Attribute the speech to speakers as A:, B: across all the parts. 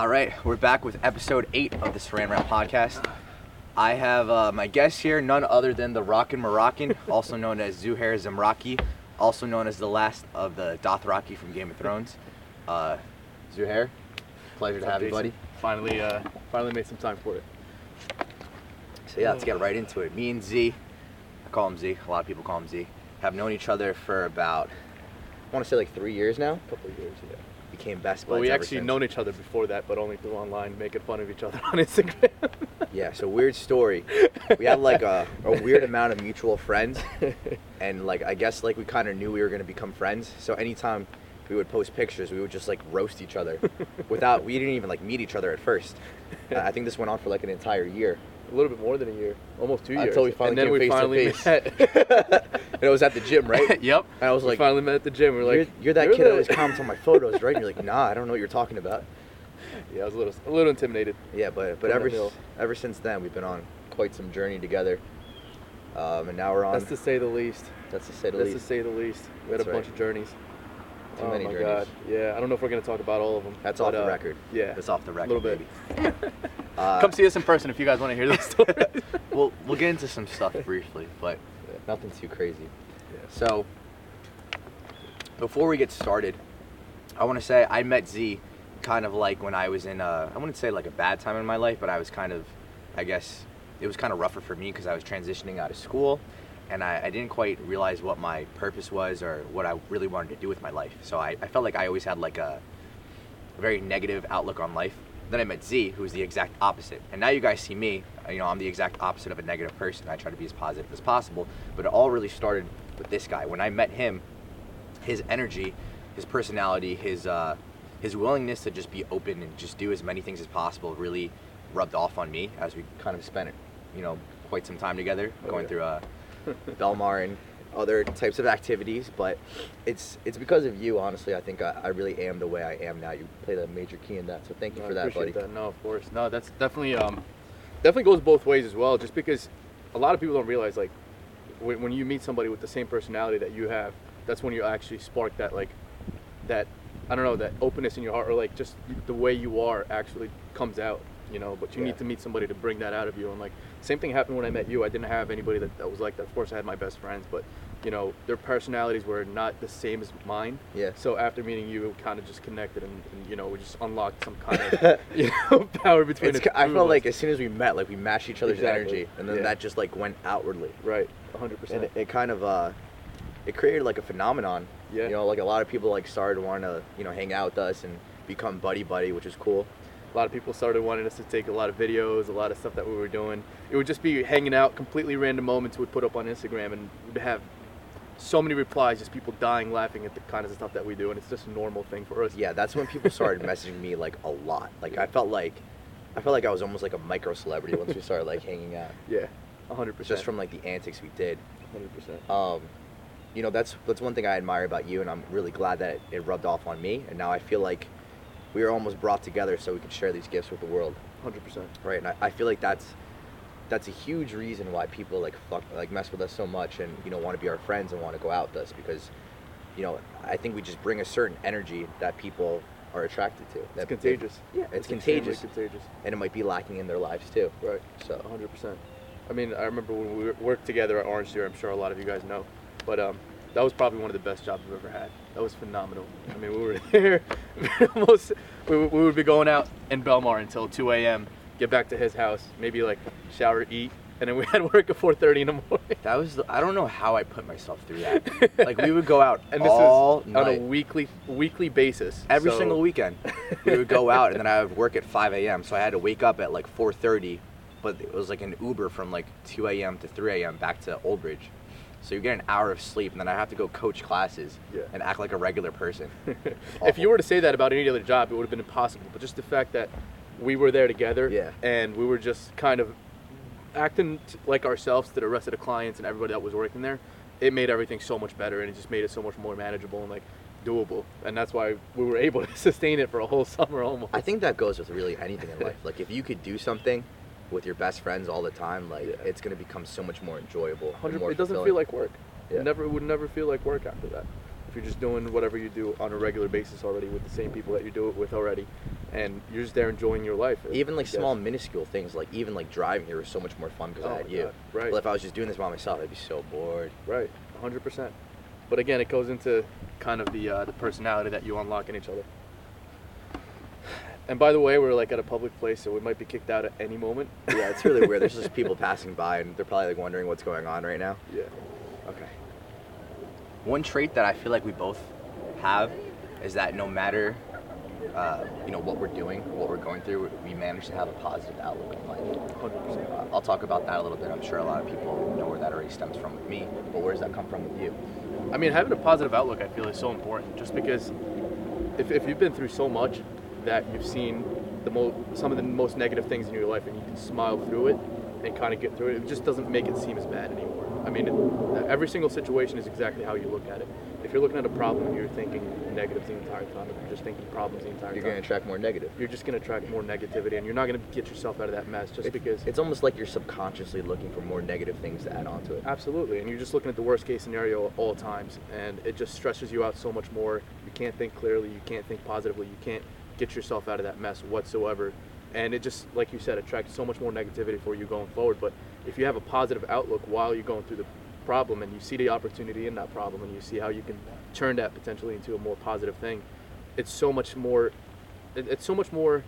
A: All right, we're back with episode eight of the Saran Wrap podcast. I have uh, my guest here, none other than the Rockin' Moroccan, also known as Zouhair Zamraki, also known as the last of the Dothraki from Game of Thrones. Uh, Zouhair, pleasure to
B: What's up,
A: have you, buddy.
B: Finally, uh, finally made some time for it.
A: So yeah, let's get right into it. Me and Z, I call him Z. A lot of people call him Z. Have known each other for about, I want to say like three years now.
B: A couple of years, yeah.
A: Became best buds.
B: Well, we actually
A: since.
B: known each other before that, but only through online, making fun of each other on Instagram.
A: Yeah, so weird story. We had like a, a weird amount of mutual friends, and like I guess like we kind of knew we were gonna become friends. So anytime we would post pictures, we would just like roast each other, without we didn't even like meet each other at first. Uh, I think this went on for like an entire year,
B: a little bit more than a year, almost two years.
A: Until we finally
B: and then we
A: face to
B: finally
A: face.
B: met.
A: and it was at the gym, right?
B: yep.
A: And I was
B: we
A: like,
B: finally met at the gym. We were
A: you're,
B: like,
A: you're that kid that
B: the-"
A: always comments on my photos, right? And you're like, nah, I don't know what you're talking about.
B: Yeah, I was a little, a little intimidated.
A: Yeah, but but ever
B: the mill.
A: s- ever since then, we've been on quite some journey together. Um, and now we're on.
B: That's to say the least.
A: that's to say the least
B: That's to say the least. We had
A: That's
B: a bunch
A: right.
B: of journeys.
A: Too
B: oh
A: many
B: my
A: journeys.
B: god. Yeah, I don't know if we're gonna talk about all of them.
A: That's
B: but,
A: off the
B: uh,
A: record.
B: Yeah.
A: That's off the record.
B: A little bit.
A: baby. Uh,
B: Come see us in person if you guys want to hear those stories.
A: we'll we'll get into some stuff briefly, but
B: Yeah.
A: nothing too crazy.
B: Yeah.
A: So before we get started, I want to say I met Z kind of like when I was in a, I wouldn't say like a bad time in my life, but I was kind of, I guess it was kind of rougher for me because I was transitioning out of school and I, I didn't quite realize what my purpose was or what I really wanted to do with my life. So I, I felt like I always had like a, a very negative outlook on life. Then I met Z, who's the exact opposite. And now you guys see me, you know, I'm the exact opposite of a negative person. I try to be as positive as possible. But it all really started with this guy. When I met him, his energy, his personality, his uh, his willingness to just be open and just do as many things as possible really rubbed off on me as we kind of spent, you know, quite some time together
B: Oh,
A: going
B: yeah.
A: through uh, Belmar and other types of activities. But it's it's because of you, honestly. I think I, I really am the way I am now. You played a major key in that, so thank you
B: No,
A: for that, buddy.
B: That. No, of course. No, that's definitely um, definitely goes both ways as well. Just because a lot of people don't realize like when, when you meet somebody with the same personality that you have, that's when you actually spark that like that I don't know that openness in your heart or like just the way you are actually comes out. You know, but you
A: Yeah.
B: need to meet somebody to bring that out of you. And like same thing happened when I met you. I didn't have anybody that, that was like that. Of course, I had my best friends, but you know their personalities were not the same as mine.
A: Yeah.
B: So after meeting you, it kind of just connected, and, and you know, we just unlocked some kind of you know power between.
A: It's,
B: the
A: I felt like as soon as we met, like we matched each other's
B: Exactly.
A: energy, and then
B: Yeah.
A: that just like went outwardly.
B: right, 100.
A: and
B: percent
A: it, it kind of uh it created like a phenomenon
B: Yeah.
A: you know like a lot of people like started wanting to you know hang out with us and become buddy buddy which is cool
B: A lot of people started wanting us to take a lot of videos, a lot of stuff that we were doing. It would just be hanging out, completely random moments we'd put up on Instagram, and we'd have so many replies, just people dying laughing at the kind of stuff that we do, and it's just a normal thing for us.
A: yeah that's when people started messaging me like a lot like i felt like i felt like i was almost like a micro celebrity once we started like hanging out
B: Yeah, 100. percent
A: just from like the antics we did
B: 100. percent
A: um you know that's that's one thing i admire about you and i'm really glad that it rubbed off on me and now i feel like we are almost brought together so we can share these gifts with the world
B: 100. percent
A: right? And I, I feel like that's that's a huge reason why people like fuck like mess with us so much and you know want to be our friends and want to go out with us because you know I think we just bring a certain energy that people are attracted to.
B: It's
A: That
B: contagious.
A: yeah, it's,
B: extremely
A: contagious,
B: Contagious.
A: and it might be lacking in their lives too.
B: Right.
A: So
B: 100%. I mean, I remember when we worked together at Orange Theory, I'm sure a lot of you guys know. But um, that was probably one of the best jobs I've ever had. That was phenomenal. I mean, we were there almost, we, would- we would be going out in Belmar until 2 a.m., get back to his house, maybe like shower, eat, and then we had work at 4.30 in the morning.
A: that was the, I don't know how I put myself through that. like we would go out
B: And this
A: all
B: on a weekly weekly basis.
A: every
B: So-
A: single weekend. we would go out, and then I would work at 5 a.m. So I had to wake up at like 4:30, but it was like an Uber from like 2 a.m. to 3 a.m. back to Old Bridge. So you get an hour of sleep, and then I have to go coach classes
B: Yeah.
A: and act like a regular person.
B: if you were to say that about any other job, it would have been impossible. But just the fact that we were there together,
A: Yeah.
B: and we were just kind of acting t- like ourselves to the rest of the clients and everybody that was working there, it made everything so much better, and it just made it so much more manageable and like doable. And that's why we were able to sustain it for a whole summer almost.
A: I think that goes with really anything in life. Like if you could do something with your best friends all the time, like
B: Yeah.
A: it's gonna become so much more enjoyable. more
B: it doesn't feel like work.
A: Yeah.
B: It never it would never feel like work after that. if you're just doing whatever you do on a regular basis already with the same people that you do it with already, and you're just there enjoying your life.
A: Even like small, minuscule things, like even like driving here was so much more fun because
B: Oh
A: I had you.
B: God, right.
A: Well, if I was just doing this by myself, I'd be so bored.
B: Right, 100%. But again, it goes into kind of the uh, the personality that you unlock in each other. And by the way, we're like at a public place, so we might be kicked out at any moment.
A: Yeah, it's really weird. There's just people passing by, and they're probably like wondering what's going on right now.
B: Yeah.
A: Okay. One trait that I feel like we both have is that no matter, uh, you know, what we're doing, what we're going through, we manage to have a positive outlook on life. Uh, I'll talk about that a little bit. I'm sure a lot of people know where that already stems from with me, but where does that come from with you?
B: I mean, having a positive outlook, I feel, is so important. Just because if, if you've been through so much that you've seen the mo- some of the most negative things in your life, and you can smile through it and kind of get through it, it just doesn't make it seem as bad anymore. I mean, it, every single situation is exactly how you look at it. If you're looking at a problem and you're thinking negatives the entire time, if you're just thinking problems the entire time.
A: You're going to attract more negative.
B: you're just going to attract more negativity, and you're not going to get yourself out of that mess just because.
A: it's almost like you're subconsciously looking for more negative things to add on to it.
B: Absolutely, and you're just looking at the worst case scenario at all times, and it just stresses you out so much more. You can't think clearly, you can't think positively, you can't get yourself out of that mess whatsoever. And it just, like you said, attracts so much more negativity for you going forward. But if you have a positive outlook while you're going through the problem and you see the opportunity in that problem and you see how you can turn that potentially into a more positive thing, it's so much more, it's so much more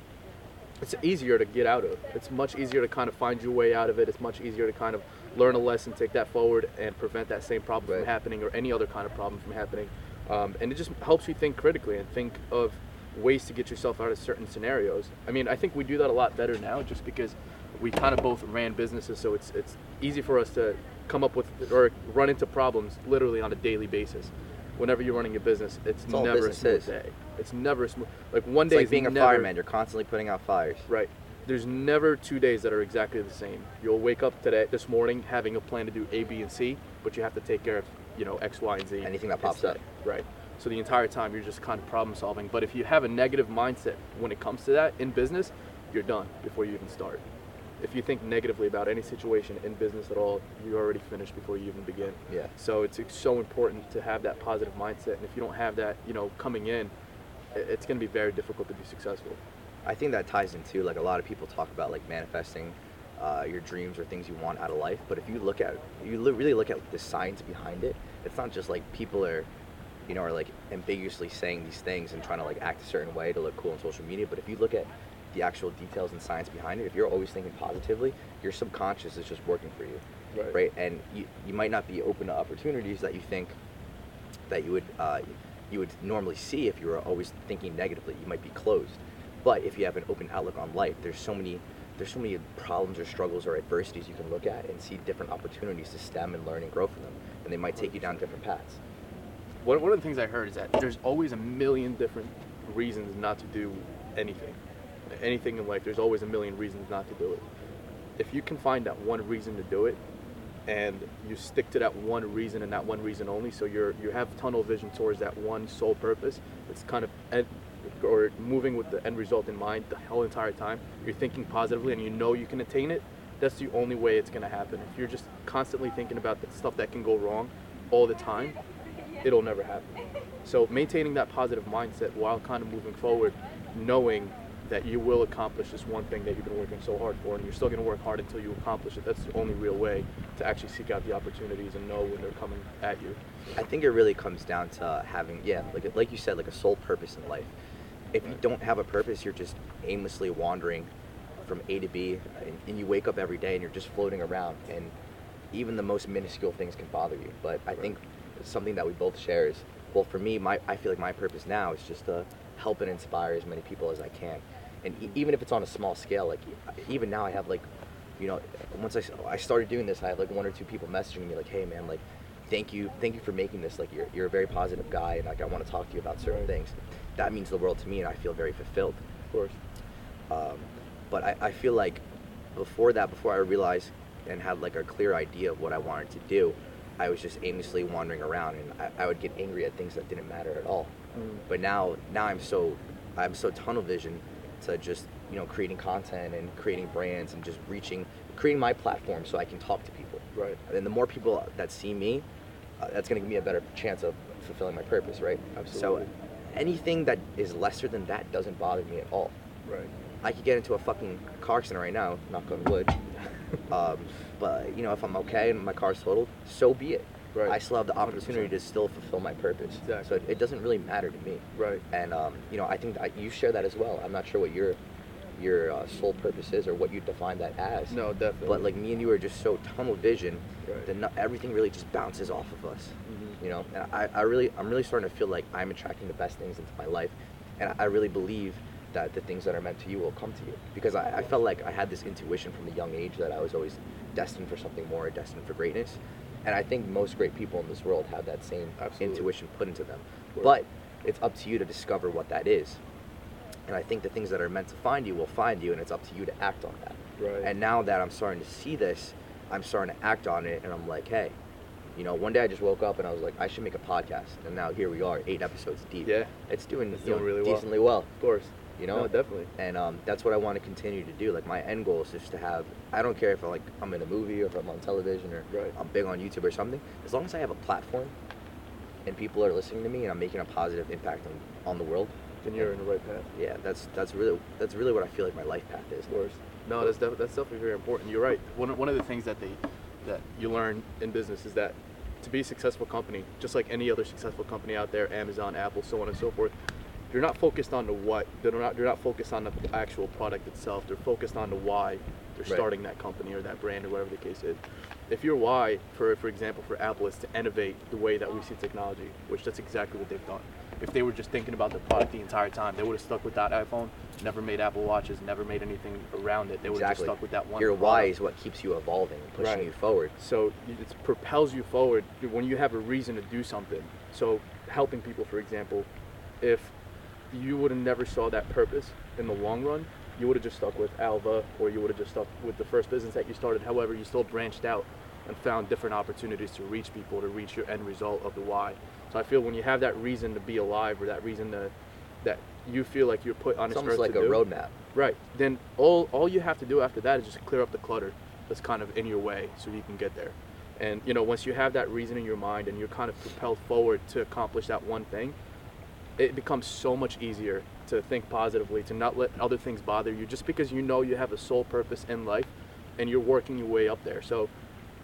B: it's easier to get out of. It's much easier to kind of find your way out of it. It's much easier to kind of learn a lesson, take that forward, and prevent that same problem
A: Right.
B: from happening or any other kind of problem from happening. Um, and it just helps you think critically and think of ways to get yourself out of certain scenarios. I mean, I think we do that a lot better now, just because we kind of both ran businesses, so it's it's easy for us to come up with or run into problems literally on a daily basis. Whenever you're running a business, it's,
A: It's
B: never a smooth
A: is.
B: day. It's never a smooth. Like one
A: It's
B: day
A: like being a
B: never,
A: fireman. You're constantly putting out fires.
B: Right. There's never two days that are exactly the same. You'll wake up today, this morning, having a plan to do A, B, and C, but you have to take care of, you know, X, Y, and Z.
A: Anything that pops
B: instead. Right. So the entire time you're just kind of problem solving. But if you have a negative mindset when it comes to that in business, you're done before you even start. If you think negatively about any situation in business at all, you're already finished before you even begin.
A: Yeah.
B: So it's it's so important to have that positive mindset. And if you don't have that, you know, coming in, it's going to be very difficult to be successful.
A: I think that ties into like a lot of people talk about like manifesting uh, your dreams or things you want out of life. But if you look at you really look at the science behind it, it's not just like people are, you know, are like ambiguously saying these things and trying to like act a certain way to look cool on social media. But if you look at the actual details and science behind it, if you're always thinking positively, your subconscious is just working for you,
B: Right.
A: right? And you you might not be open to opportunities that you think that you would uh, you would normally see if you were always thinking negatively. You might be closed. But if you have an open outlook on life, there's so many there's so many problems or struggles or adversities you can look at and see different opportunities to stem and learn and grow from them. And they might take you down different paths.
B: One, of the things I heard is that there's always a million different reasons not to do anything. Anything in life, there's always a million reasons not to do it. If you can find that one reason to do it, and you stick to that one reason and that one reason only, so you're you have tunnel vision towards that one sole purpose. It's kind of end, or moving with the end result in mind the whole entire time. You're thinking positively, and you know you can attain it. That's the only way it's gonna happen. If you're just constantly thinking about the stuff that can go wrong all the time, it'll never happen. So maintaining that positive mindset while kind of moving forward, knowing that you will accomplish this one thing that you've been working so hard for, and you're still going to work hard until you accomplish it. That's the only real way to actually seek out the opportunities and know when they're coming at you.
A: I think it really comes down to having, yeah, like like you said, like a sole purpose in life. If you don't have a purpose, you're just aimlessly wandering from A to B, and, and you wake up every day and you're just floating around, and even the most minuscule things can bother you. But I think something that we both share is, well, for me, my I feel like my purpose now is just to help and inspire as many people as I can, and e- even if it's on a small scale, like even now I have like, you know, once I, I started doing this, I have like one or two people messaging me like, hey man, like, thank you, thank you for making this. Like you're you're a very positive guy, and like I want to talk to you about certain
B: Right.
A: things. That means the world to me, and I feel very fulfilled.
B: Of course.
A: Um, but I, I feel like before that, before I realized and had like a clear idea of what I wanted to do, I was just aimlessly wandering around, and I, I would get angry at things that didn't matter at all.
B: Mm.
A: But now, now I'm so, I'm so tunnel vision to just you know creating content and creating brands and just reaching, creating my platform so I can talk to people.
B: Right.
A: And then the more people that see me, uh, that's going to give me a better chance of fulfilling my purpose, right?
B: Absolutely.
A: So anything that is lesser than that doesn't bother me at all.
B: Right.
A: I could get into a fucking car accident right now, knock on wood. um, but you know, if I'm okay and my car's totaled, so be it.
B: Right.
A: I still have the opportunity
B: 100%.
A: to still fulfill my purpose.
B: Exactly.
A: So it, it doesn't really matter to me.
B: Right.
A: And um, you know, I think that you share that as well. I'm not sure what your your uh, sole purpose is or what you define that as.
B: No, definitely.
A: But like me and you are just so tunnel vision
B: Right.
A: that not, everything really just bounces off of us.
B: Mhm.
A: You know, and I, I really, I'm really starting to feel like I'm attracting the best things into my life, and I really believe that the things that are meant to you will come to you because I, I felt like I had this intuition from a young age that I was always destined for something more, destined for greatness, and I think most great people in this world have that same
B: Absolutely.
A: intuition put into them. But it's up to you to discover what that is. And I think the things that are meant to find you will find you, and it's up to you to act on that.
B: Right.
A: And now that I'm starting to see this, I'm starting to act on it, and I'm like, hey, you know, one day I just woke up and I was like, I should make a podcast, and now here we are, eight episodes deep.
B: Yeah.
A: it's doing,
B: It's
A: you know,
B: doing really well.
A: decently well.
B: Of course.
A: You know,
B: No, definitely.
A: and um, that's what I want to continue to do. Like my end goal is just to have. I don't care if I'm like I'm in a movie or if I'm on television or
B: Right.
A: I'm big on YouTube or something. As long as I have a platform and people are listening to me and I'm making a positive impact on, on the world,
B: Then you're in the right path.
A: yeah, that's that's really that's really what I feel like my life path is.
B: Of course. No, that's def- that's definitely very important. You're right. One of, one of the things that they that you learn in business is that to be a successful company, just like any other successful company out there, Amazon, Apple, so on and so forth, you're not focused on the what. They're not they're not focused on the actual product itself. They're focused on the why they're
A: Right.
B: starting that company or that brand or whatever the case is. If your why, for for example, for Apple is to innovate the way that we see technology, which that's exactly what they've done. If they were just thinking about the product the entire time, they would have stuck with that iPhone, never made Apple Watches, never made anything around it. They would have
A: Exactly.
B: stuck with that one.
A: Your why is what keeps you evolving and pushing
B: Right.
A: you forward.
B: So it propels you forward when you have a reason to do something. So helping people, for example, if you would have never saw that purpose in the long run, you would have just stuck with Alva, or you would have just stuck with the first business that you started. However, you still branched out and found different opportunities to reach people, to reach your end result of the why. So I feel when you have that reason to be alive, or that reason to that you feel like you're put on
A: It's
B: this
A: almost
B: earth
A: like
B: to
A: a
B: do,
A: roadmap.
B: Right. Then all all you have to do after that is just clear up the clutter that's kind of in your way so you can get there. And you know, once you have that reason in your mind and you're kind of propelled forward to accomplish that one thing, it becomes so much easier to think positively, to not let other things bother you just because you know you have a sole purpose in life and you're working your way up there. So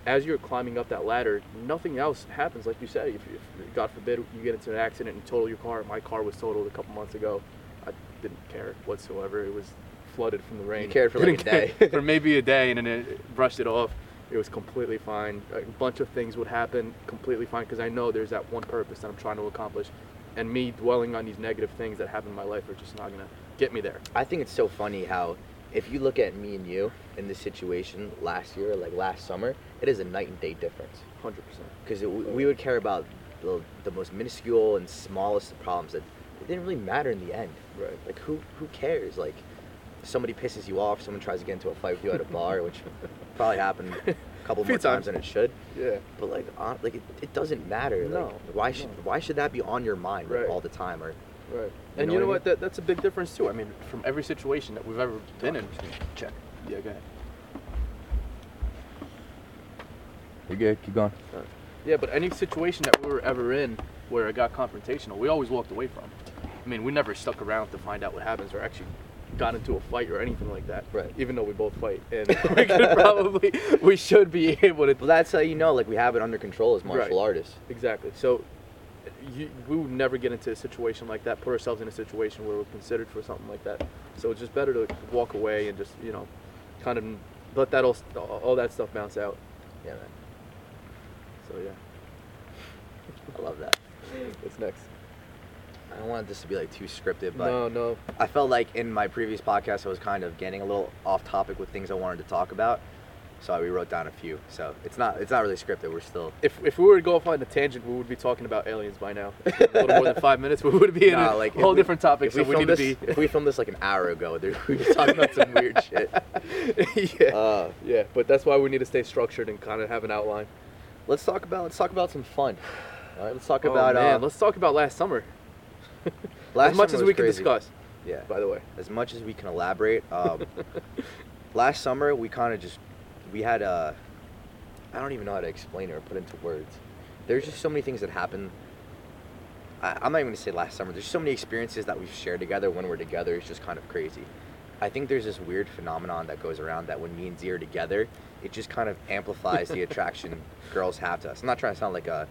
B: as you're climbing up that ladder, nothing else happens. Like you said, if, if God forbid you get into an accident and total your car, my car was totaled a couple months ago. I didn't care whatsoever. It was flooded from the rain.
A: You cared for, like,
B: Didn't
A: a day.
B: for maybe a day, and then it brushed it off. It was completely fine. A bunch of things would happen completely fine because I know there's that one purpose that I'm trying to accomplish, and me dwelling on these negative things that happen in my life are just not gonna get me there.
A: I think it's so funny how if you look at me and you in this situation last year, like last summer, it is a night and day difference.
B: Hundred percent.
A: Because we would care about the, the most minuscule and smallest of problems that it didn't really matter in the end.
B: Right.
A: Like who who cares? Like somebody pisses you off, someone tries to get into a fight with you at a bar, which probably happened couple
B: Few
A: more times
B: times.
A: than it should.
B: Yeah.
A: But like, on, like it, it doesn't matter. Like,
B: No,
A: why should
B: no.
A: why should that be on your mind like,
B: Right.
A: all the time? Or
B: Right.
A: You
B: and
A: know
B: you
A: what
B: know
A: I
B: what? That, that's a big difference too. I mean, from every situation that we've ever been in.
A: check.
B: Yeah, go ahead.
A: You're good. Keep going.
B: Uh, yeah, but any situation that we were ever in where it got confrontational, we always walked away from. I mean, we never stuck around to find out what happens or actually got into a fight or anything like that.
A: Right.
B: Even though we both fight, and we could probably, we should be able to.
A: Well, that's how you know, like we have it under control as martial
B: Right.
A: artists.
B: Exactly. So, you, we would never get into a situation like that. Put ourselves in a situation where we're considered for something like that. So it's just better to walk away and just you know, kind of let that all all that stuff bounce out.
A: Yeah, man.
B: So yeah.
A: I love that.
B: What's next?
A: I don't want this to be like too scripted, but
B: No, no.
A: I felt like in my previous podcast I was kind of getting a little off topic with things I wanted to talk about, so we wrote down a few. So it's not it's not really scripted. We're still
B: If, if we were to go off on a tangent, we would be talking about aliens by now. a little more than five minutes, we would be in
A: Nah,
B: a
A: like,
B: whole
A: we-
B: different topic.
A: If
B: So
A: we,
B: we, need
A: filmed
B: to
A: this,
B: be.
A: if we filmed this like an hour ago, we'd be talking about some weird shit.
B: yeah,
A: Uh,
B: yeah. But that's why we need to stay structured and kind of have an outline.
A: let's talk about let's talk about some fun. All right, let's talk
B: Oh,
A: about
B: man,
A: uh,
B: let's talk about last summer.
A: Last
B: as much as we can discuss,
A: Yeah.
B: by the way.
A: as much as we can elaborate. Um, last summer, we kind of just we had a I don't even know how to explain it or put into words. There's just so many things that happen. I, I'm not even gonna say last summer. There's so many experiences that we've shared together when we're together. It's just kind of crazy. I think there's this weird phenomenon that goes around that when me and Z are together, it just kind of amplifies the attraction girls have to us. I'm not trying to sound like a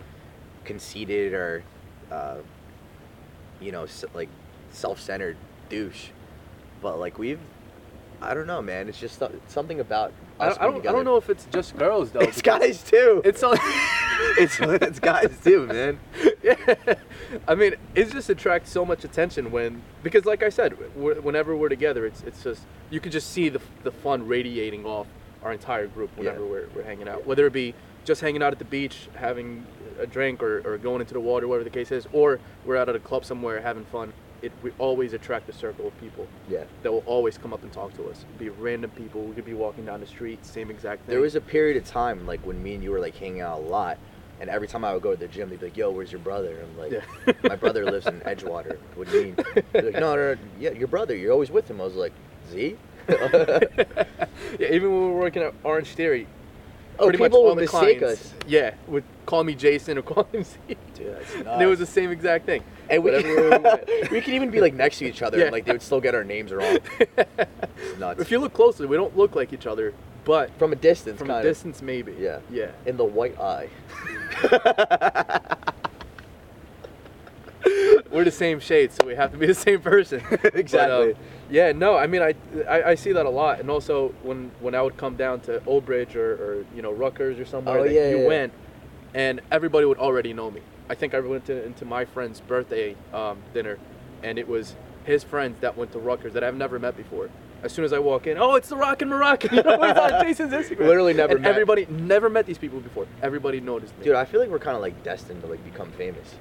A: conceited or, uh, you know, like self-centered douche, but like we've, I don't know, man. It's just so- something about
B: I don't, I don't, I don't know if it's just girls though.
A: It's guys too.
B: It's so.
A: it's it's guys too, man.
B: yeah. I mean, it just attracts so much attention when because, like I said, we whenever we're together, it's it's just you can just see the the fun radiating off our entire group whenever
A: Yeah.
B: we're, we're hanging out. Whether it be just hanging out at the beach, having a drink, or, or going into the water, whatever the case is, or we're out at a club somewhere having fun. It we always attract a circle of people
A: Yeah.
B: that will always come up and talk to us. Be random people. We could be walking down the street, same exact thing.
A: There was a period of time like when me and you were like hanging out a lot, and every time I would go to the gym, they'd be like, "Yo, where's your brother?" And I'm like,
B: Yeah.
A: "My brother lives in Edgewater." What do you mean? They're like, no, no, no, yeah, your brother. You're always with him. I was like, "Z."
B: yeah, even when we were working at Orange Theory,
A: Oh,
B: pretty much
A: people
B: all
A: would
B: the
A: mistake
B: clients,
A: us.
B: Yeah, would call me Jason or call him Z.
A: Dude, that's
B: And it was the same exact thing.
A: and we,
B: Whatever we
A: could even be like next to each other,
B: Yeah.
A: and like they would still get our names wrong. It's nuts.
B: If you look closely, we don't look like each other, but
A: from a distance,
B: from
A: kind
B: a
A: of.
B: distance, maybe.
A: Yeah.
B: Yeah.
A: in the white eye.
B: We're the same shade, so we have to be the same person. But,
A: Exactly.
B: um, yeah, no, I mean, I, I I see that a lot, and also when when I would come down to Old Bridge or, or you know Rutgers or somewhere
A: Oh,
B: that
A: yeah,
B: you
A: yeah.
B: went, and everybody would already know me. I think I went to, into my friend's birthday um, dinner, and it was his friends that went to Rutgers that I've never met before. As soon as I walk in, oh, it's the Rockin' Moroccan. You know, it's on Jason's Instagram.
A: Literally never
B: and
A: met.
B: Everybody never met these people before. Everybody noticed me.
A: Dude, I feel like we're kind of like destined to like become famous.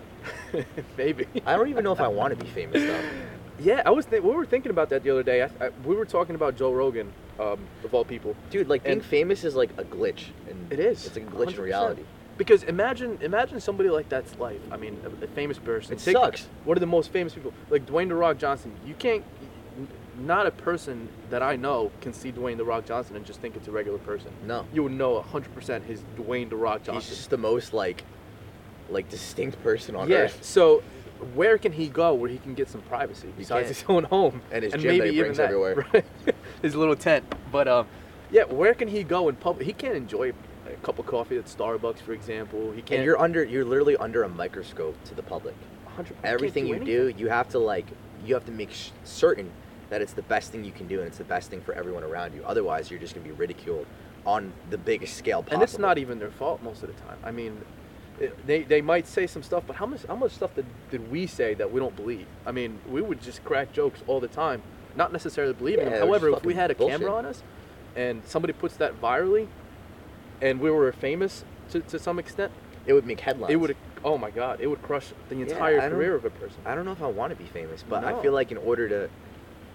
B: Maybe.
A: I don't even know if I want to be famous though.
B: Yeah, I was. Th- we were thinking about that the other day. I, I, we were talking about Joe Rogan, um, of all people.
A: Dude, like being
B: And-
A: famous is like a glitch. And
B: It is.
A: It's like a glitch in
B: 100%.
A: reality.
B: Because imagine, imagine somebody like that's life. I mean, a, a famous person.
A: It sucks.
B: What are the most famous people? Like Dwayne the Rock Johnson. You can't. n- Not a person that I know can see Dwayne the Rock Johnson and just think it's a regular person.
A: No.
B: You would know 100% his Dwayne the Rock
A: He's
B: Johnson.
A: just the most like, like distinct person on
B: yeah.
A: earth.
B: So, where can he go where he can get some privacy besides his own home
A: And his gym that he brings everywhere.
B: Right. his little tent. But um, yeah, where can he go in public? He can't enjoy a cup of coffee at Starbucks, for example. He can't.
A: And you're under, you're literally under a microscope to the public.
B: 100 you can't
A: Everything
B: do
A: you
B: anything.
A: do, you have to like, you have to make sh- certain that it's the best thing you can do and it's the best thing for everyone around you. Otherwise, you're just gonna be ridiculed on the biggest scale possible.
B: and it's not even their fault most of the time. I mean, it, they they might say some stuff, but how much how much stuff did, did we say that we don't believe? I mean, we would just crack jokes all the time, not necessarily believing
A: Yeah,
B: them. However, if we had a
A: bullshit.
B: camera on us, and somebody puts that virally, and we were famous to, to some extent,
A: It would make headlines.
B: it would oh my god, it would crush the entire
A: I don't-
B: career of a person.
A: I don't know if I want to be famous, but I feel like in order to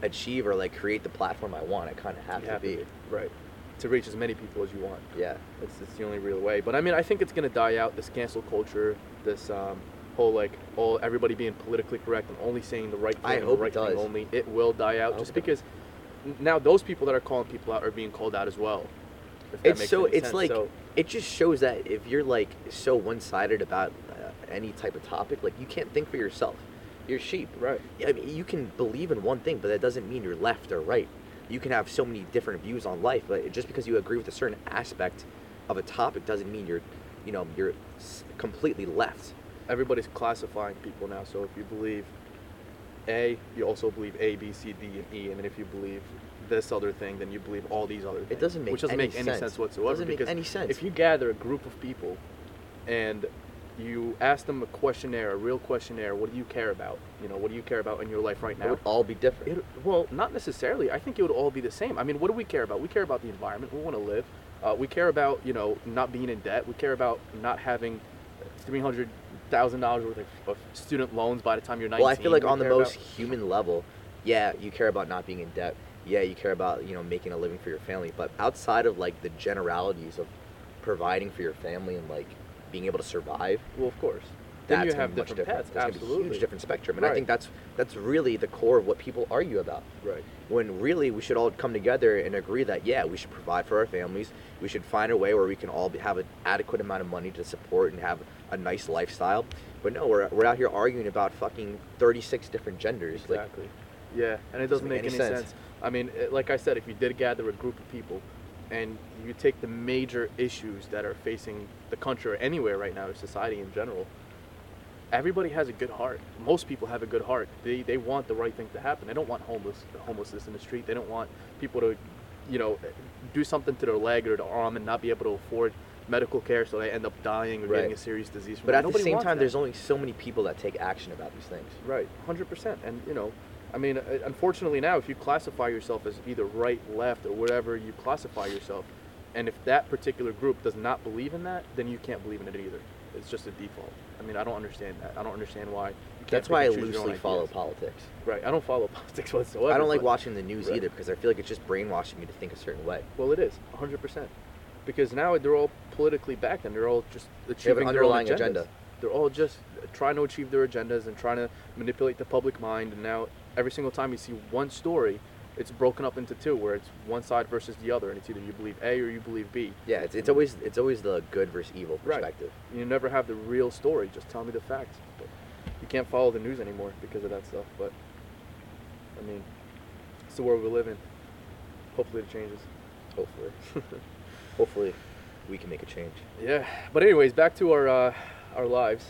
A: achieve or like create the platform I want, I kind of have
B: You
A: to
B: have
A: be.
B: to be right to reach as many people as you want.
A: Yeah.
B: It's, it's the only real way. But I mean, I think it's gonna die out. This cancel culture, this um, whole like all everybody being politically correct and only saying the right thing,
A: I
B: and
A: hope
B: the
A: it
B: right thing only. It will die out
A: I
B: just because now those people that are calling people out are being called out as well.
A: It's so it's
B: sense.
A: like
B: So-
A: it just shows that if you're like so one-sided about uh, any type of topic, like you can't think for yourself. You're sheep.
B: right.
A: I mean, you can believe in one thing, but that doesn't mean you're left or right. You can have so many different views on life, but just because you agree with a certain aspect of a topic doesn't mean you're, you know, you're completely left.
B: Everybody's classifying people now. So if you believe A, you also believe A, B, C, D, and E, and then if you believe this other thing, then you believe all these other things.
A: It doesn't make
B: which doesn't
A: any
B: make any
A: sense.
B: sense whatsoever.
A: Doesn't make any sense.
B: If you gather a group of people and you ask them a questionnaire, a real questionnaire, what do you care about? You know, what do you care about in your life right now?
A: It would all be different.
B: It, well, not necessarily. I think it would all be the same. I mean, what do we care about? We care about the environment. We want to live. Uh, we care about you know not being in debt. We care about not having three hundred thousand dollars worth of, of student loans by the time you're nineteen.
A: Well, I feel like on the most
B: about-
A: human level, yeah, you care about not being in debt. Yeah, you care about you know making a living for your family. But outside of like the generalities of providing for your family and like being able to survive,
B: well, of course. Then
A: that's
B: you have different
A: different. That's gonna be a
B: Absolutely.
A: huge different spectrum, and I think that's that's really the core of what people argue about.
B: Right.
A: When really we should all come together and agree that yeah, we should provide for our families. We should find a way where we can all be, have an adequate amount of money to support and have a nice lifestyle. But no, we're, we're out here arguing about fucking 36 different genders. Like,
B: Exactly. yeah, and it doesn't make any sense. I mean, it, like I said, if you did gather a group of people, and you take the major issues that are facing the country or anywhere right now, or society in general, everybody has a good heart. Most people have a good heart. They they want the right thing to happen. They don't want homeless homelessness in the street. They don't want people to, you know, do something to their leg or their arm and not be able to afford medical care, so they end up dying or getting a serious disease. From
A: but at the same time,
B: that.
A: there's only so many people that take action about these things.
B: Right, hundred percent. And you know, I mean, uh, unfortunately now, if you classify yourself as either right, left, or whatever you classify yourself, and if that particular group does not believe in that, then you can't believe in it either. It's just a default. I mean, I don't understand that. I don't understand why.
A: That's why I
B: and choose your own
A: loosely follow politics.
B: Right. I don't follow politics whatsoever.
A: I don't like watching the news
B: Right.
A: either because I feel like it's just brainwashing me to think a certain way.
B: Well, it is hundred percent, because now they're all politically backed and they're all just achieving their
A: underlying
B: own agendas.
A: agenda.
B: They're all just trying to achieve their agendas and trying to manipulate the public mind. And now every single time you see one story, it's broken up into two, where it's one side versus the other, and it's either you believe A or you believe B.
A: Yeah, it's, it's always it's always the good versus evil
B: Right.
A: perspective.
B: You never have the real story. Just tell me the facts. But you can't follow the news anymore because of that stuff. But I mean, it's the world we live in. Hopefully, it changes.
A: Hopefully, hopefully, we can make a change.
B: Yeah, but anyways, back to our uh, our lives.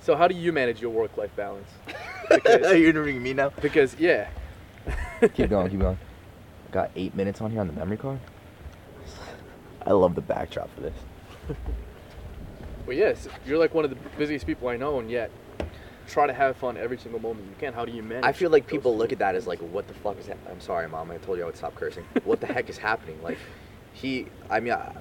B: So how do you manage your work-life balance? Because,
A: You're interviewing me now.
B: because yeah,
A: keep going, keep going. Got eight minutes on here on the memory card. I love the backdrop for this.
B: but yes, you're like one of the busiest people I know, and yet try to have fun every single moment you can. How do you manage?
A: I feel like
B: those
A: people look at that as like, what the fuck is that? I'm sorry, mom. I told you I would stop cursing. what the heck is happening? Like, he. I mean, I,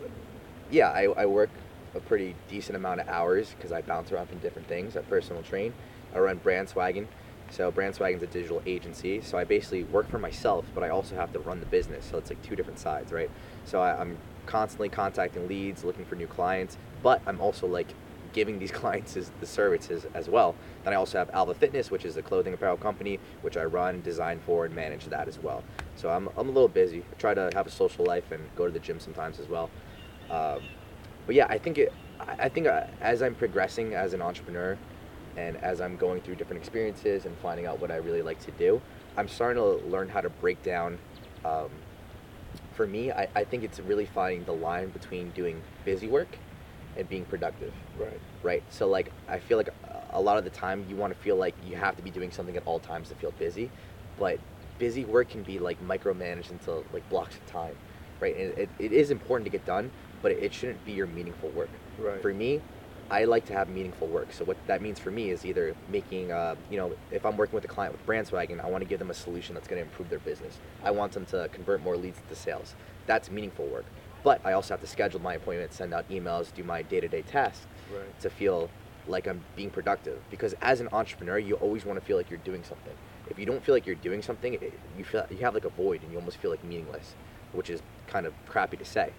A: yeah, I, I work a pretty decent amount of hours because I bounce around from different things. I personal train. I run Brandswagon. So Brandswagon's a digital agency. So I basically work for myself, but I also have to run the business. So it's like two different sides, right? So I, I'm constantly contacting leads, looking for new clients, but I'm also like giving these clients the services as well. Then I also have Alva Fitness, which is a clothing apparel company, which I run, design for, and manage that as well. So I'm, I'm a little busy. I try to have a social life and go to the gym sometimes as well. Um, but yeah, I think it. I think uh, as I'm progressing as an entrepreneur, and as I'm going through different experiences and finding out what I really like to do, I'm starting to learn how to break down. Um, for me, I, I think it's really finding the line between doing busy work and being productive
B: right.
A: right? So like I feel like a lot of the time you want to feel like you have to be doing something at all times to feel busy, but busy work can be like micromanaged into like blocks of time, right? And it, it is important to get done, but it shouldn't be your meaningful work.
B: Right.
A: For me, I like to have meaningful work. So what that means for me is either making, uh, you know, if I'm working with a client with Brandswagon, I want to give them a solution that's going to improve their business. I want them to convert more leads to sales. That's meaningful work. But I also have to schedule my appointments, send out emails, do my day-to-day tasks
B: Right.
A: to feel like I'm being productive. Because as an entrepreneur, you always want to feel like you're doing something. If you don't feel like you're doing something, it, you feel you have like a void, and you almost feel like meaningless, which is kind of crappy to say.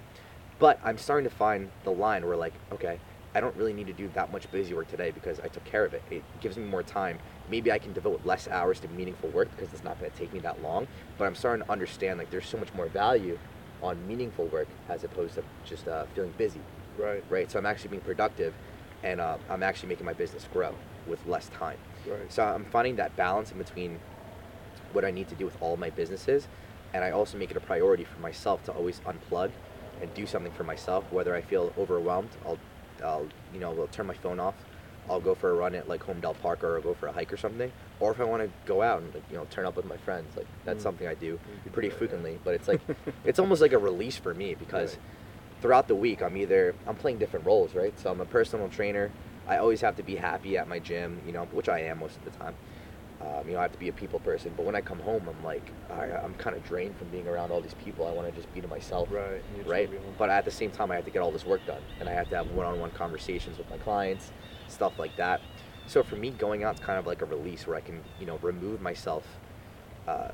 A: But I'm starting to find the line where like, okay, I don't really need to do that much busy work today because I took care of it. It gives me more time. Maybe I can devote less hours to meaningful work because it's not going to take me that long. But I'm starting to understand like there's so much more value on meaningful work as opposed to just uh, feeling busy
B: Right.
A: right? So I'm actually being productive, and uh, I'm actually making my business grow with less time.
B: Right.
A: So I'm finding that balance in between what I need to do with all my businesses, and I also make it a priority for myself to always unplug and do something for myself. Whether I feel overwhelmed, I'll, I'll you know, I'll turn my phone off. I'll go for a run at like Holmdel Park or I'll go for a hike or something. Or if I want to go out and like, you know turn up with my friends, like that's
B: Mm.
A: something I do pretty frequently. But it's like it's almost like a release for me because
B: Right.
A: throughout the week i'm either i'm playing different roles right so i'm a personal trainer i always have to be happy at my gym you know which i am most of the time um, you know i have to be a people person but when i come home i'm like I, i'm kind of drained from being around all these people i want to just be to myself
B: Right.
A: Right
B: wanna be home.
A: but at the same time i have to get all this work done and i have to have one-on-one conversations with my clients stuff like that so for me going out is kind of like a release where i can you know remove myself uh,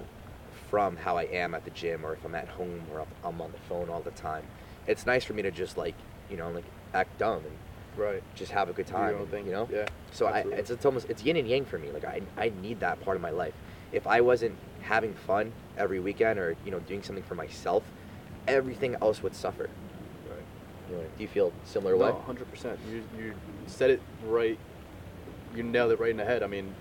A: from how i am at the gym or if i'm at home or i'm on the phone all the time it's nice for me to just like you know like act dumb and
B: right.
A: just have a good time and, you know
B: Yeah.
A: so I, it's, it's almost it's yin and yang for me. Like I, I need that part of my life. If I wasn't having fun every weekend or you know doing something for myself, everything else would suffer.
B: Right.
A: You know, do you feel similar way?
B: No, hundred percent. You you said it right. You nailed it right in the head. I mean,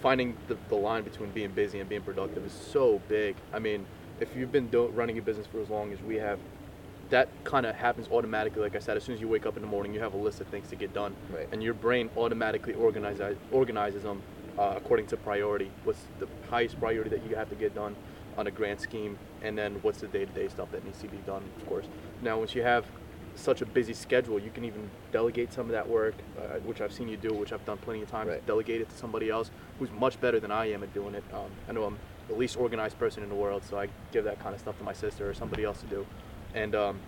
B: finding the, the line between being busy and being productive is so big. I mean, if you've been do- running a business for as long as we have, that kind of happens automatically. Like I said, as soon as you wake up in the morning, you have a list of things to get done,
A: Right.
B: and your brain automatically organizes organizes them uh, according to priority. What's the highest priority that you have to get done on a grand scheme, and then what's the day-to-day stuff that needs to be done, of course. Now, once you have such a busy schedule, you can even delegate some of that work, uh, which I've seen you do, which I've done plenty of times.
A: Right.
B: Delegate it to somebody else who's much better than I am at doing it. Um, I know I'm the least organized person in the world, so I give that kind of stuff to my sister or somebody else to do. And um,